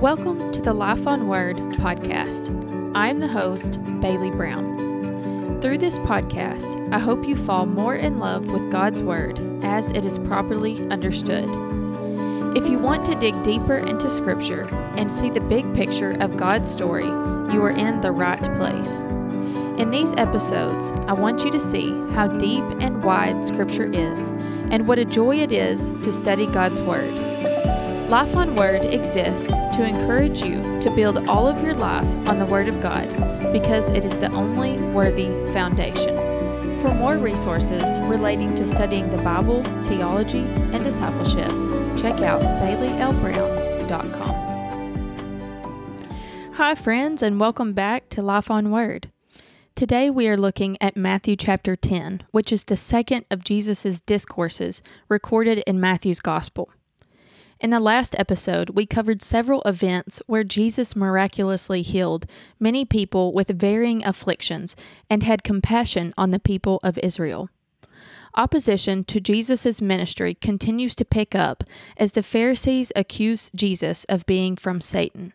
Welcome to the Life on Word podcast. I'm the host, Baylee Brown. Through this podcast, I hope you fall more in love with God's Word as it is properly understood. If you want to dig deeper into Scripture and see the big picture of God's story, you are in the right place. In these episodes, I want you to see how deep and wide Scripture is and what a joy it is to study God's Word. Life on Word exists to encourage you to build all of your life on the Word of God because it is the only worthy foundation. For more resources relating to studying the Bible, theology, and discipleship, check out bayleelbrown.com. Hi, friends, and welcome back to Life on Word. Today we are looking at Matthew chapter 10, which is the second of Jesus' discourses recorded in Matthew's Gospel. In the last episode, we covered several events where Jesus miraculously healed many people with varying afflictions and had compassion on the people of Israel. Opposition to Jesus' ministry continues to pick up as the Pharisees accuse Jesus of being from Satan.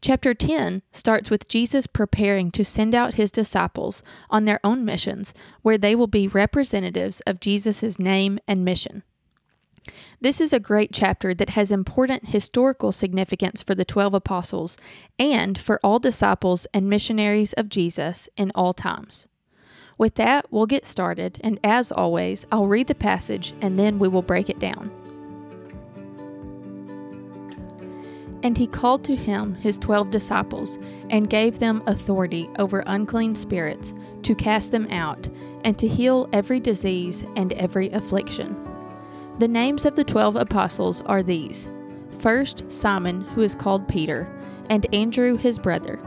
Chapter 10 starts with Jesus preparing to send out his disciples on their own missions, where they will be representatives of Jesus' name and mission. This is a great chapter that has important historical significance for the 12 apostles and for all disciples and missionaries of Jesus in all times. With that, we'll get started, and as always, I'll read the passage and then we will break it down. And he called to him his twelve disciples, and gave them authority over unclean spirits, to cast them out, and to heal every disease and every affliction. The names of the twelve apostles are these First, Simon, who is called Peter, and Andrew his brother,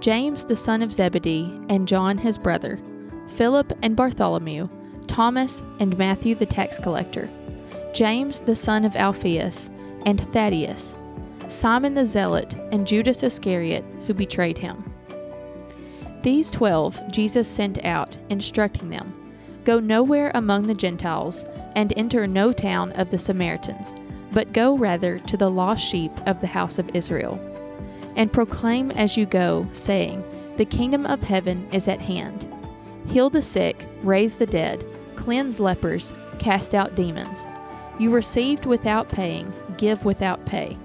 James the son of Zebedee, and John his brother, Philip and Bartholomew, Thomas and Matthew the tax collector, James the son of Alphaeus, and Thaddeus Simon the Zealot, and Judas Iscariot, who betrayed him. These twelve Jesus sent out, instructing them Go nowhere among the Gentiles, and enter no town of the Samaritans, but go rather to the lost sheep of the house of Israel. And proclaim as you go, saying, The kingdom of heaven is at hand. Heal the sick, raise the dead, cleanse lepers, cast out demons. You received without paying, give without pay.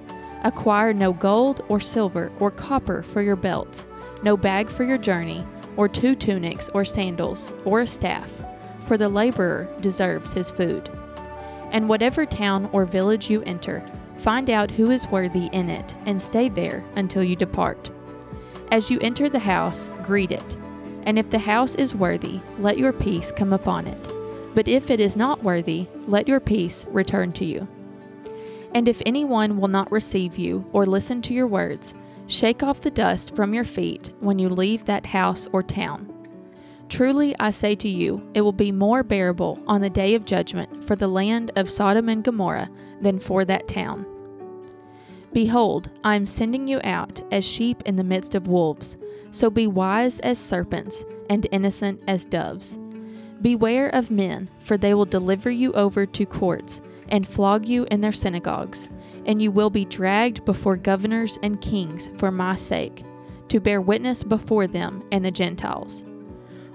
Acquire no gold or silver or copper for your belts, no bag for your journey, or two tunics or sandals, or a staff, for the laborer deserves his food. And whatever town or village you enter, find out who is worthy in it, and stay there until you depart. As you enter the house, greet it. And if the house is worthy, let your peace come upon it. But if it is not worthy, let your peace return to you. And if anyone will not receive you or listen to your words, shake off the dust from your feet when you leave that house or town. Truly I say to you, it will be more bearable on the day of judgment for the land of Sodom and Gomorrah than for that town. Behold, I am sending you out as sheep in the midst of wolves, so be wise as serpents and innocent as doves. Beware of men, for they will deliver you over to courts and flog you in their synagogues, and you will be dragged before governors and kings for my sake, to bear witness before them and the Gentiles.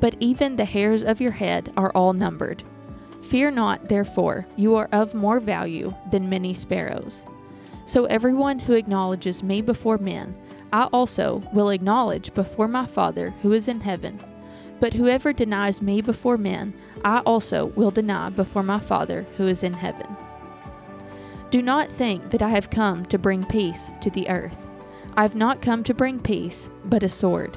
But even the hairs of your head are all numbered. Fear not, therefore, you are of more value than many sparrows. So everyone who acknowledges me before men, I also will acknowledge before my Father who is in heaven. But whoever denies me before men, I also will deny before my Father who is in heaven. Do not think that I have come to bring peace to the earth. I have not come to bring peace, but a sword.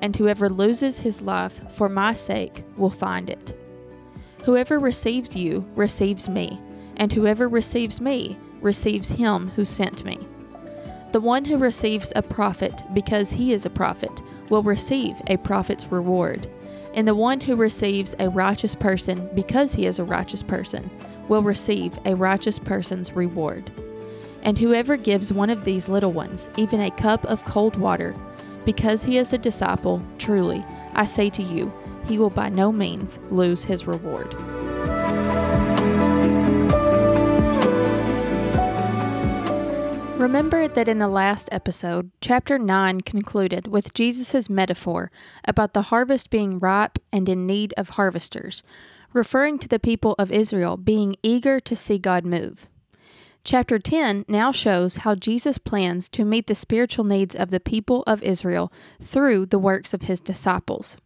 and whoever loses his life for my sake will find it. Whoever receives you receives me, and whoever receives me receives him who sent me. The one who receives a prophet because he is a prophet will receive a prophet's reward, and the one who receives a righteous person because he is a righteous person will receive a righteous person's reward. And whoever gives one of these little ones even a cup of cold water, because he is a disciple, truly, I say to you, he will by no means lose his reward. Remember that in the last episode, chapter 9 concluded with Jesus' metaphor about the harvest being ripe and in need of harvesters, referring to the people of Israel being eager to see God move. Chapter 10 now shows how Jesus plans to meet the spiritual needs of the people of Israel through the works of his disciples.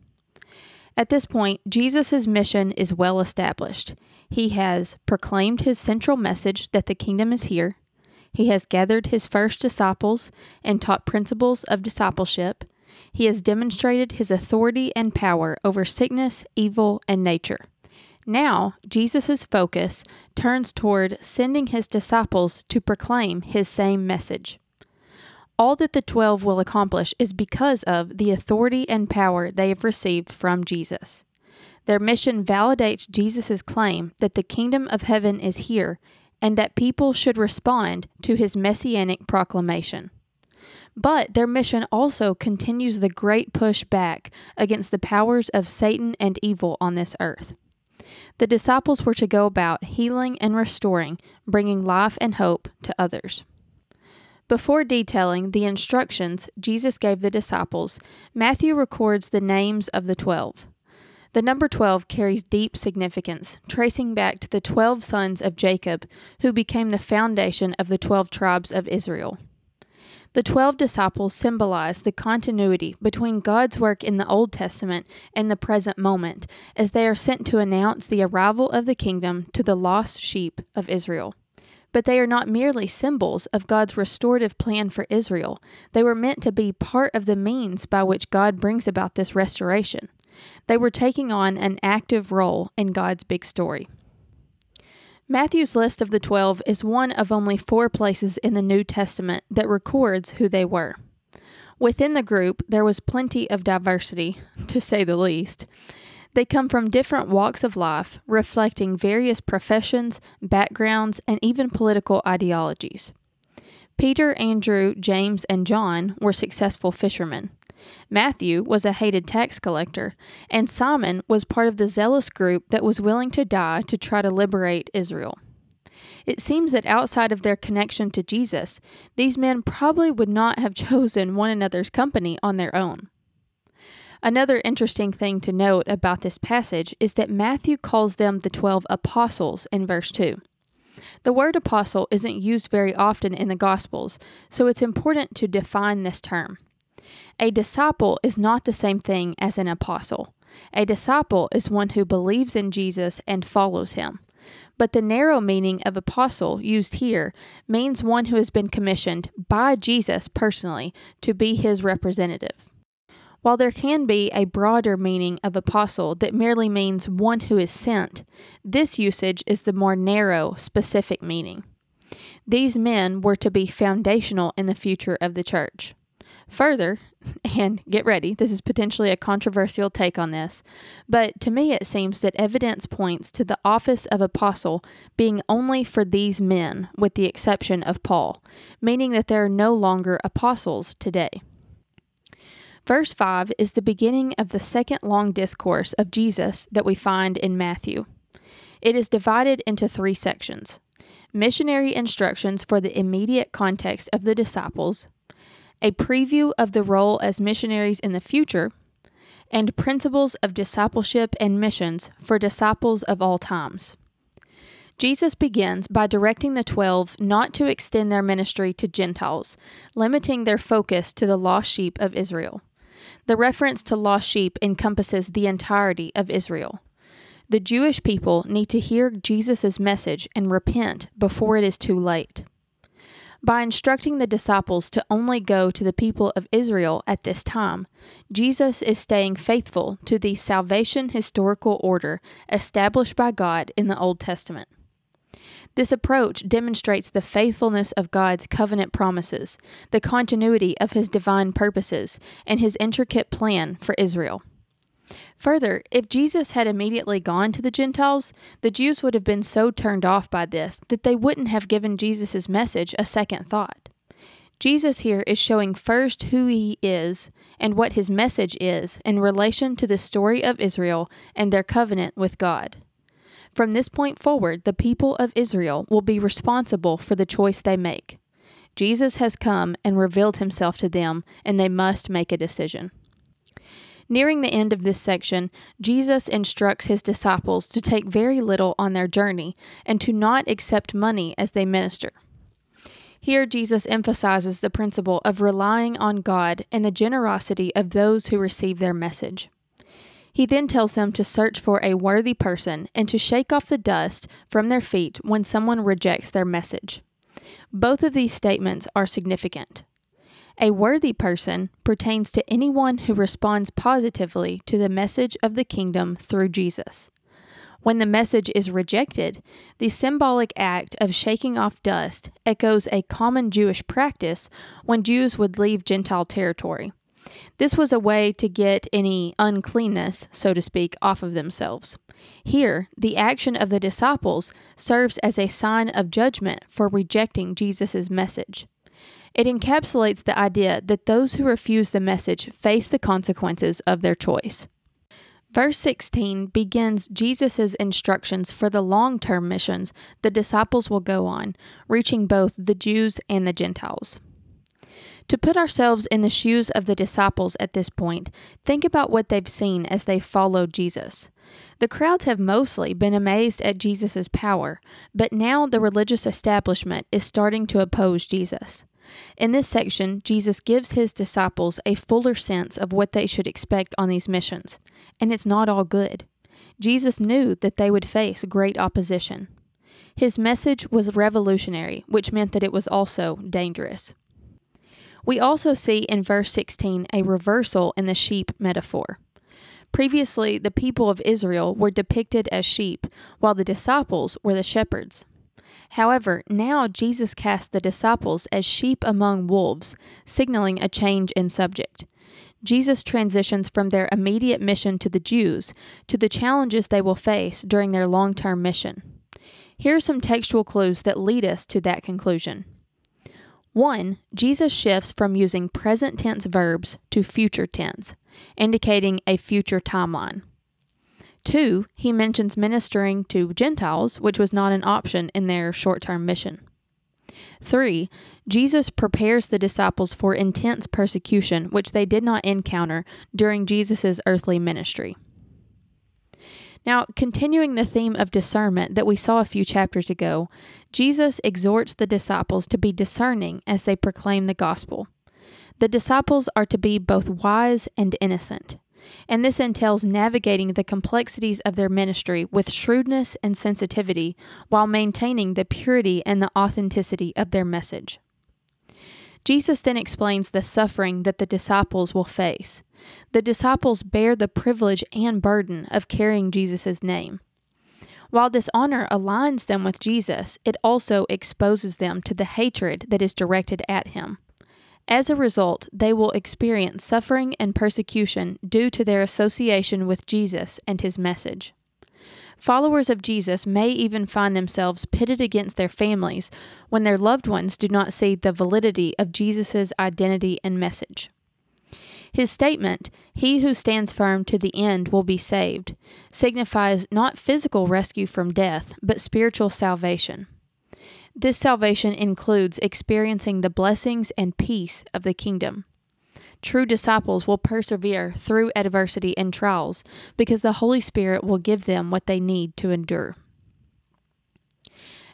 At this point, Jesus' mission is well established. He has proclaimed his central message that the kingdom is here. He has gathered his first disciples and taught principles of discipleship. He has demonstrated his authority and power over sickness, evil, and nature. Now, Jesus' focus turns toward sending his disciples to proclaim his same message. All that the twelve will accomplish is because of the authority and power they have received from Jesus. Their mission validates Jesus' claim that the kingdom of heaven is here and that people should respond to his messianic proclamation. But their mission also continues the great push back against the powers of Satan and evil on this earth. The disciples were to go about healing and restoring, bringing life and hope to others. Before detailing the instructions Jesus gave the disciples, Matthew records the names of the twelve. The number 12 carries deep significance, tracing back to the 12 sons of Jacob, who became the foundation of the 12 tribes of Israel. The 12 disciples symbolize the continuity between God's work in the Old Testament and the present moment, as they are sent to announce the arrival of the kingdom to the lost sheep of Israel. But they are not merely symbols of God's restorative plan for Israel, they were meant to be part of the means by which God brings about this restoration. They were taking on an active role in God's big story. Matthew's list of the twelve is one of only four places in the New Testament that records who they were. Within the group, there was plenty of diversity, to say the least. They come from different walks of life, reflecting various professions, backgrounds, and even political ideologies. Peter, Andrew, James, and John were successful fishermen. Matthew was a hated tax collector, and Simon was part of the zealous group that was willing to die to try to liberate Israel. It seems that outside of their connection to Jesus, these men probably would not have chosen one another's company on their own. Another interesting thing to note about this passage is that Matthew calls them the 12 apostles in verse 2. The word apostle isn't used very often in the Gospels, so it's important to define this term. A disciple is not the same thing as an apostle. A disciple is one who believes in Jesus and follows him. But the narrow meaning of apostle used here means one who has been commissioned by Jesus personally to be his representative. While there can be a broader meaning of apostle that merely means one who is sent, this usage is the more narrow, specific meaning. These men were to be foundational in the future of the church. Further, and get ready, this is potentially a controversial take on this, but to me it seems that evidence points to the office of apostle being only for these men, with the exception of Paul, meaning that there are no longer apostles today. Verse 5 is the beginning of the second long discourse of Jesus that we find in Matthew. It is divided into three sections missionary instructions for the immediate context of the disciples, a preview of the role as missionaries in the future, and principles of discipleship and missions for disciples of all times. Jesus begins by directing the twelve not to extend their ministry to Gentiles, limiting their focus to the lost sheep of Israel. The reference to lost sheep encompasses the entirety of Israel. The Jewish people need to hear Jesus' message and repent before it is too late. By instructing the disciples to only go to the people of Israel at this time, Jesus is staying faithful to the salvation historical order established by God in the Old Testament. This approach demonstrates the faithfulness of God's covenant promises, the continuity of his divine purposes, and his intricate plan for Israel. Further, if Jesus had immediately gone to the Gentiles, the Jews would have been so turned off by this that they wouldn't have given Jesus' message a second thought. Jesus here is showing first who he is and what his message is in relation to the story of Israel and their covenant with God. From this point forward, the people of Israel will be responsible for the choice they make. Jesus has come and revealed himself to them, and they must make a decision. Nearing the end of this section, Jesus instructs his disciples to take very little on their journey and to not accept money as they minister. Here, Jesus emphasizes the principle of relying on God and the generosity of those who receive their message. He then tells them to search for a worthy person and to shake off the dust from their feet when someone rejects their message. Both of these statements are significant. A worthy person pertains to anyone who responds positively to the message of the kingdom through Jesus. When the message is rejected, the symbolic act of shaking off dust echoes a common Jewish practice when Jews would leave Gentile territory. This was a way to get any uncleanness, so to speak, off of themselves. Here, the action of the disciples serves as a sign of judgment for rejecting Jesus' message. It encapsulates the idea that those who refuse the message face the consequences of their choice. Verse 16 begins Jesus' instructions for the long term missions the disciples will go on, reaching both the Jews and the Gentiles. To put ourselves in the shoes of the disciples at this point, think about what they've seen as they followed Jesus. The crowds have mostly been amazed at Jesus' power, but now the religious establishment is starting to oppose Jesus. In this section, Jesus gives his disciples a fuller sense of what they should expect on these missions, and it's not all good. Jesus knew that they would face great opposition. His message was revolutionary, which meant that it was also dangerous. We also see in verse 16 a reversal in the sheep metaphor. Previously, the people of Israel were depicted as sheep, while the disciples were the shepherds. However, now Jesus casts the disciples as sheep among wolves, signaling a change in subject. Jesus transitions from their immediate mission to the Jews to the challenges they will face during their long term mission. Here are some textual clues that lead us to that conclusion. 1. Jesus shifts from using present tense verbs to future tense, indicating a future timeline. Two, he mentions ministering to Gentiles, which was not an option in their short term mission. Three, Jesus prepares the disciples for intense persecution, which they did not encounter during Jesus' earthly ministry. Now, continuing the theme of discernment that we saw a few chapters ago, Jesus exhorts the disciples to be discerning as they proclaim the gospel. The disciples are to be both wise and innocent. And this entails navigating the complexities of their ministry with shrewdness and sensitivity while maintaining the purity and the authenticity of their message. Jesus then explains the suffering that the disciples will face. The disciples bear the privilege and burden of carrying Jesus' name. While this honor aligns them with Jesus, it also exposes them to the hatred that is directed at him. As a result, they will experience suffering and persecution due to their association with Jesus and his message. Followers of Jesus may even find themselves pitted against their families when their loved ones do not see the validity of Jesus' identity and message. His statement, He who stands firm to the end will be saved, signifies not physical rescue from death, but spiritual salvation. This salvation includes experiencing the blessings and peace of the kingdom. True disciples will persevere through adversity and trials because the Holy Spirit will give them what they need to endure.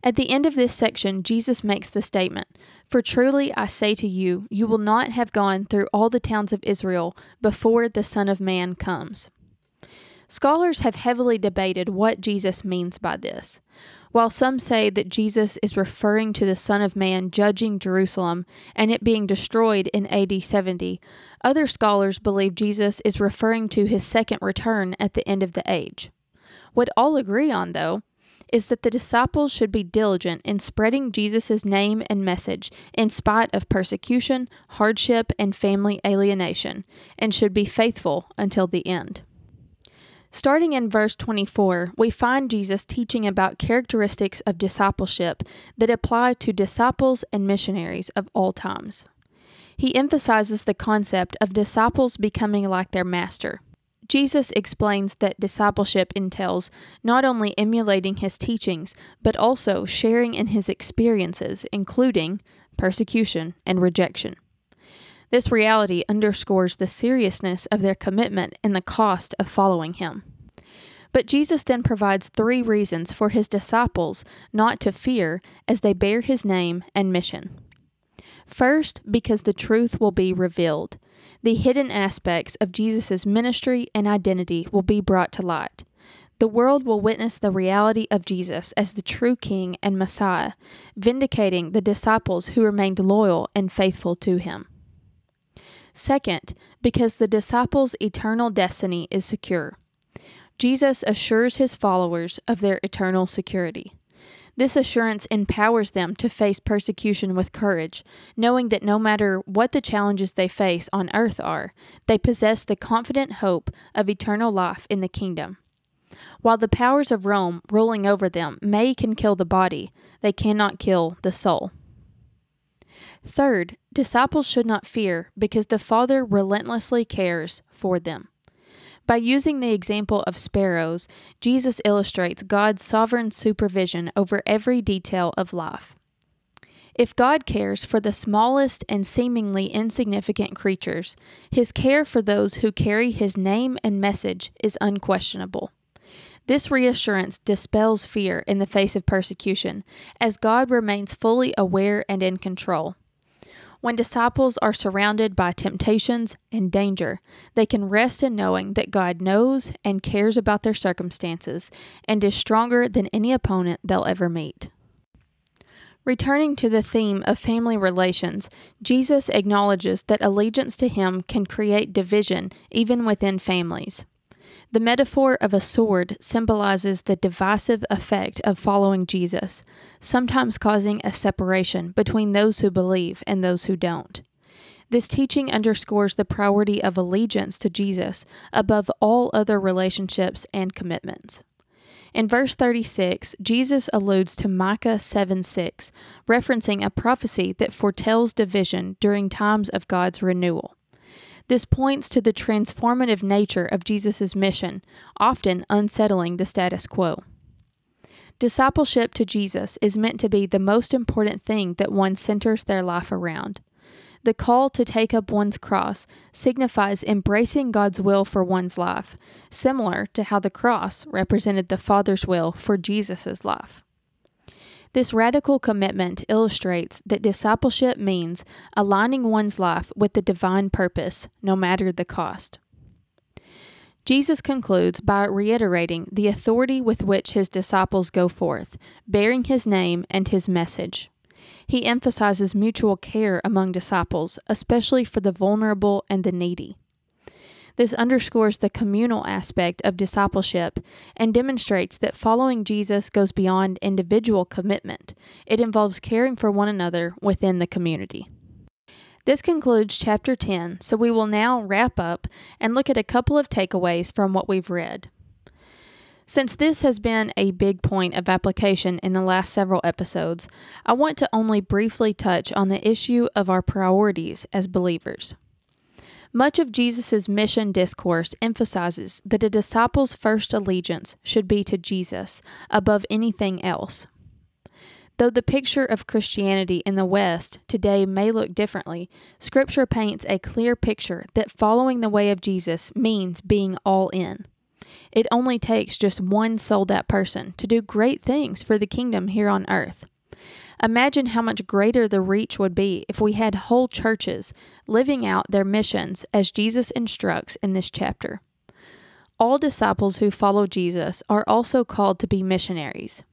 At the end of this section, Jesus makes the statement For truly I say to you, you will not have gone through all the towns of Israel before the Son of Man comes. Scholars have heavily debated what Jesus means by this. While some say that Jesus is referring to the Son of Man judging Jerusalem and it being destroyed in AD 70, other scholars believe Jesus is referring to his second return at the end of the age. What all agree on, though, is that the disciples should be diligent in spreading Jesus' name and message in spite of persecution, hardship, and family alienation, and should be faithful until the end. Starting in verse 24, we find Jesus teaching about characteristics of discipleship that apply to disciples and missionaries of all times. He emphasizes the concept of disciples becoming like their master. Jesus explains that discipleship entails not only emulating his teachings, but also sharing in his experiences, including persecution and rejection. This reality underscores the seriousness of their commitment and the cost of following him. But Jesus then provides three reasons for his disciples not to fear as they bear his name and mission. First, because the truth will be revealed. The hidden aspects of Jesus' ministry and identity will be brought to light. The world will witness the reality of Jesus as the true King and Messiah, vindicating the disciples who remained loyal and faithful to him. Second, because the disciples' eternal destiny is secure. Jesus assures his followers of their eternal security. This assurance empowers them to face persecution with courage, knowing that no matter what the challenges they face on earth are, they possess the confident hope of eternal life in the kingdom. While the powers of Rome ruling over them may can kill the body, they cannot kill the soul. Third, disciples should not fear because the Father relentlessly cares for them. By using the example of sparrows, Jesus illustrates God's sovereign supervision over every detail of life. If God cares for the smallest and seemingly insignificant creatures, his care for those who carry his name and message is unquestionable. This reassurance dispels fear in the face of persecution, as God remains fully aware and in control. When disciples are surrounded by temptations and danger, they can rest in knowing that God knows and cares about their circumstances and is stronger than any opponent they'll ever meet. Returning to the theme of family relations, Jesus acknowledges that allegiance to Him can create division even within families. The metaphor of a sword symbolizes the divisive effect of following Jesus, sometimes causing a separation between those who believe and those who don't. This teaching underscores the priority of allegiance to Jesus above all other relationships and commitments. In verse 36, Jesus alludes to Micah 7 6, referencing a prophecy that foretells division during times of God's renewal. This points to the transformative nature of Jesus' mission, often unsettling the status quo. Discipleship to Jesus is meant to be the most important thing that one centers their life around. The call to take up one's cross signifies embracing God's will for one's life, similar to how the cross represented the Father's will for Jesus' life. This radical commitment illustrates that discipleship means aligning one's life with the divine purpose, no matter the cost. Jesus concludes by reiterating the authority with which his disciples go forth, bearing his name and his message. He emphasizes mutual care among disciples, especially for the vulnerable and the needy. This underscores the communal aspect of discipleship and demonstrates that following Jesus goes beyond individual commitment. It involves caring for one another within the community. This concludes chapter 10, so we will now wrap up and look at a couple of takeaways from what we've read. Since this has been a big point of application in the last several episodes, I want to only briefly touch on the issue of our priorities as believers. Much of Jesus' mission discourse emphasizes that a disciple's first allegiance should be to Jesus above anything else. Though the picture of Christianity in the West today may look differently, Scripture paints a clear picture that following the way of Jesus means being all in. It only takes just one sold out person to do great things for the kingdom here on earth. Imagine how much greater the reach would be if we had whole churches living out their missions as Jesus instructs in this chapter. All disciples who follow Jesus are also called to be missionaries.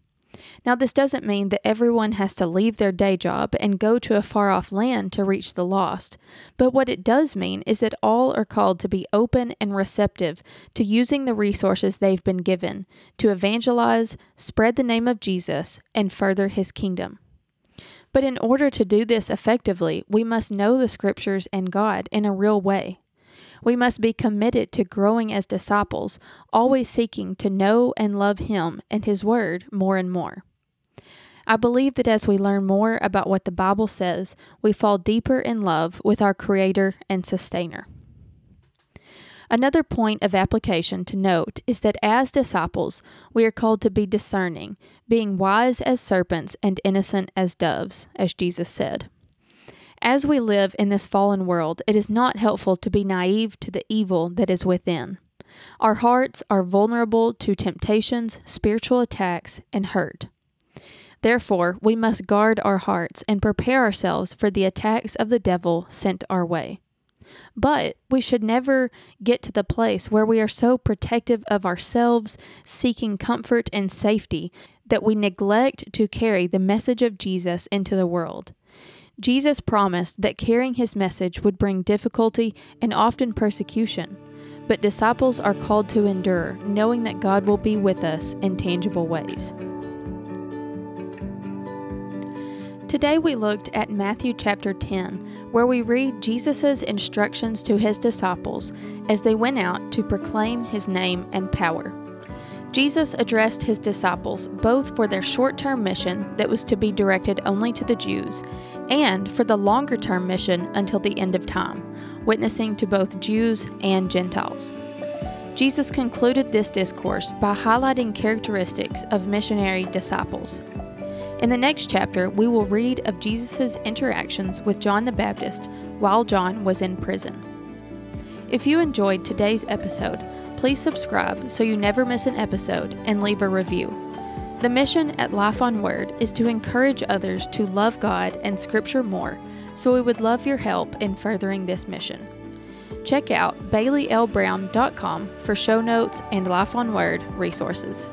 Now, this doesn't mean that everyone has to leave their day job and go to a far off land to reach the lost, but what it does mean is that all are called to be open and receptive to using the resources they've been given to evangelize, spread the name of Jesus, and further his kingdom. But in order to do this effectively, we must know the scriptures and God in a real way. We must be committed to growing as disciples, always seeking to know and love Him and His Word more and more. I believe that as we learn more about what the Bible says, we fall deeper in love with our Creator and Sustainer. Another point of application to note is that as disciples, we are called to be discerning, being wise as serpents and innocent as doves, as Jesus said. As we live in this fallen world, it is not helpful to be naive to the evil that is within. Our hearts are vulnerable to temptations, spiritual attacks, and hurt. Therefore, we must guard our hearts and prepare ourselves for the attacks of the devil sent our way. But we should never get to the place where we are so protective of ourselves, seeking comfort and safety, that we neglect to carry the message of Jesus into the world. Jesus promised that carrying his message would bring difficulty and often persecution, but disciples are called to endure, knowing that God will be with us in tangible ways. Today we looked at Matthew chapter 10, where we read Jesus' instructions to his disciples as they went out to proclaim his name and power. Jesus addressed his disciples both for their short term mission that was to be directed only to the Jews and for the longer term mission until the end of time, witnessing to both Jews and Gentiles. Jesus concluded this discourse by highlighting characteristics of missionary disciples. In the next chapter, we will read of Jesus' interactions with John the Baptist while John was in prison. If you enjoyed today's episode, Please subscribe so you never miss an episode and leave a review. The mission at Life on Word is to encourage others to love God and Scripture more, so we would love your help in furthering this mission. Check out BayleeLBrown.com for show notes and Life on Word resources.